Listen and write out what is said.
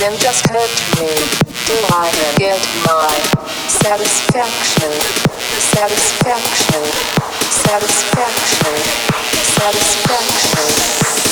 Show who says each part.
Speaker 1: Then just hurt me, till I get my satisfaction, satisfaction, satisfaction, satisfaction.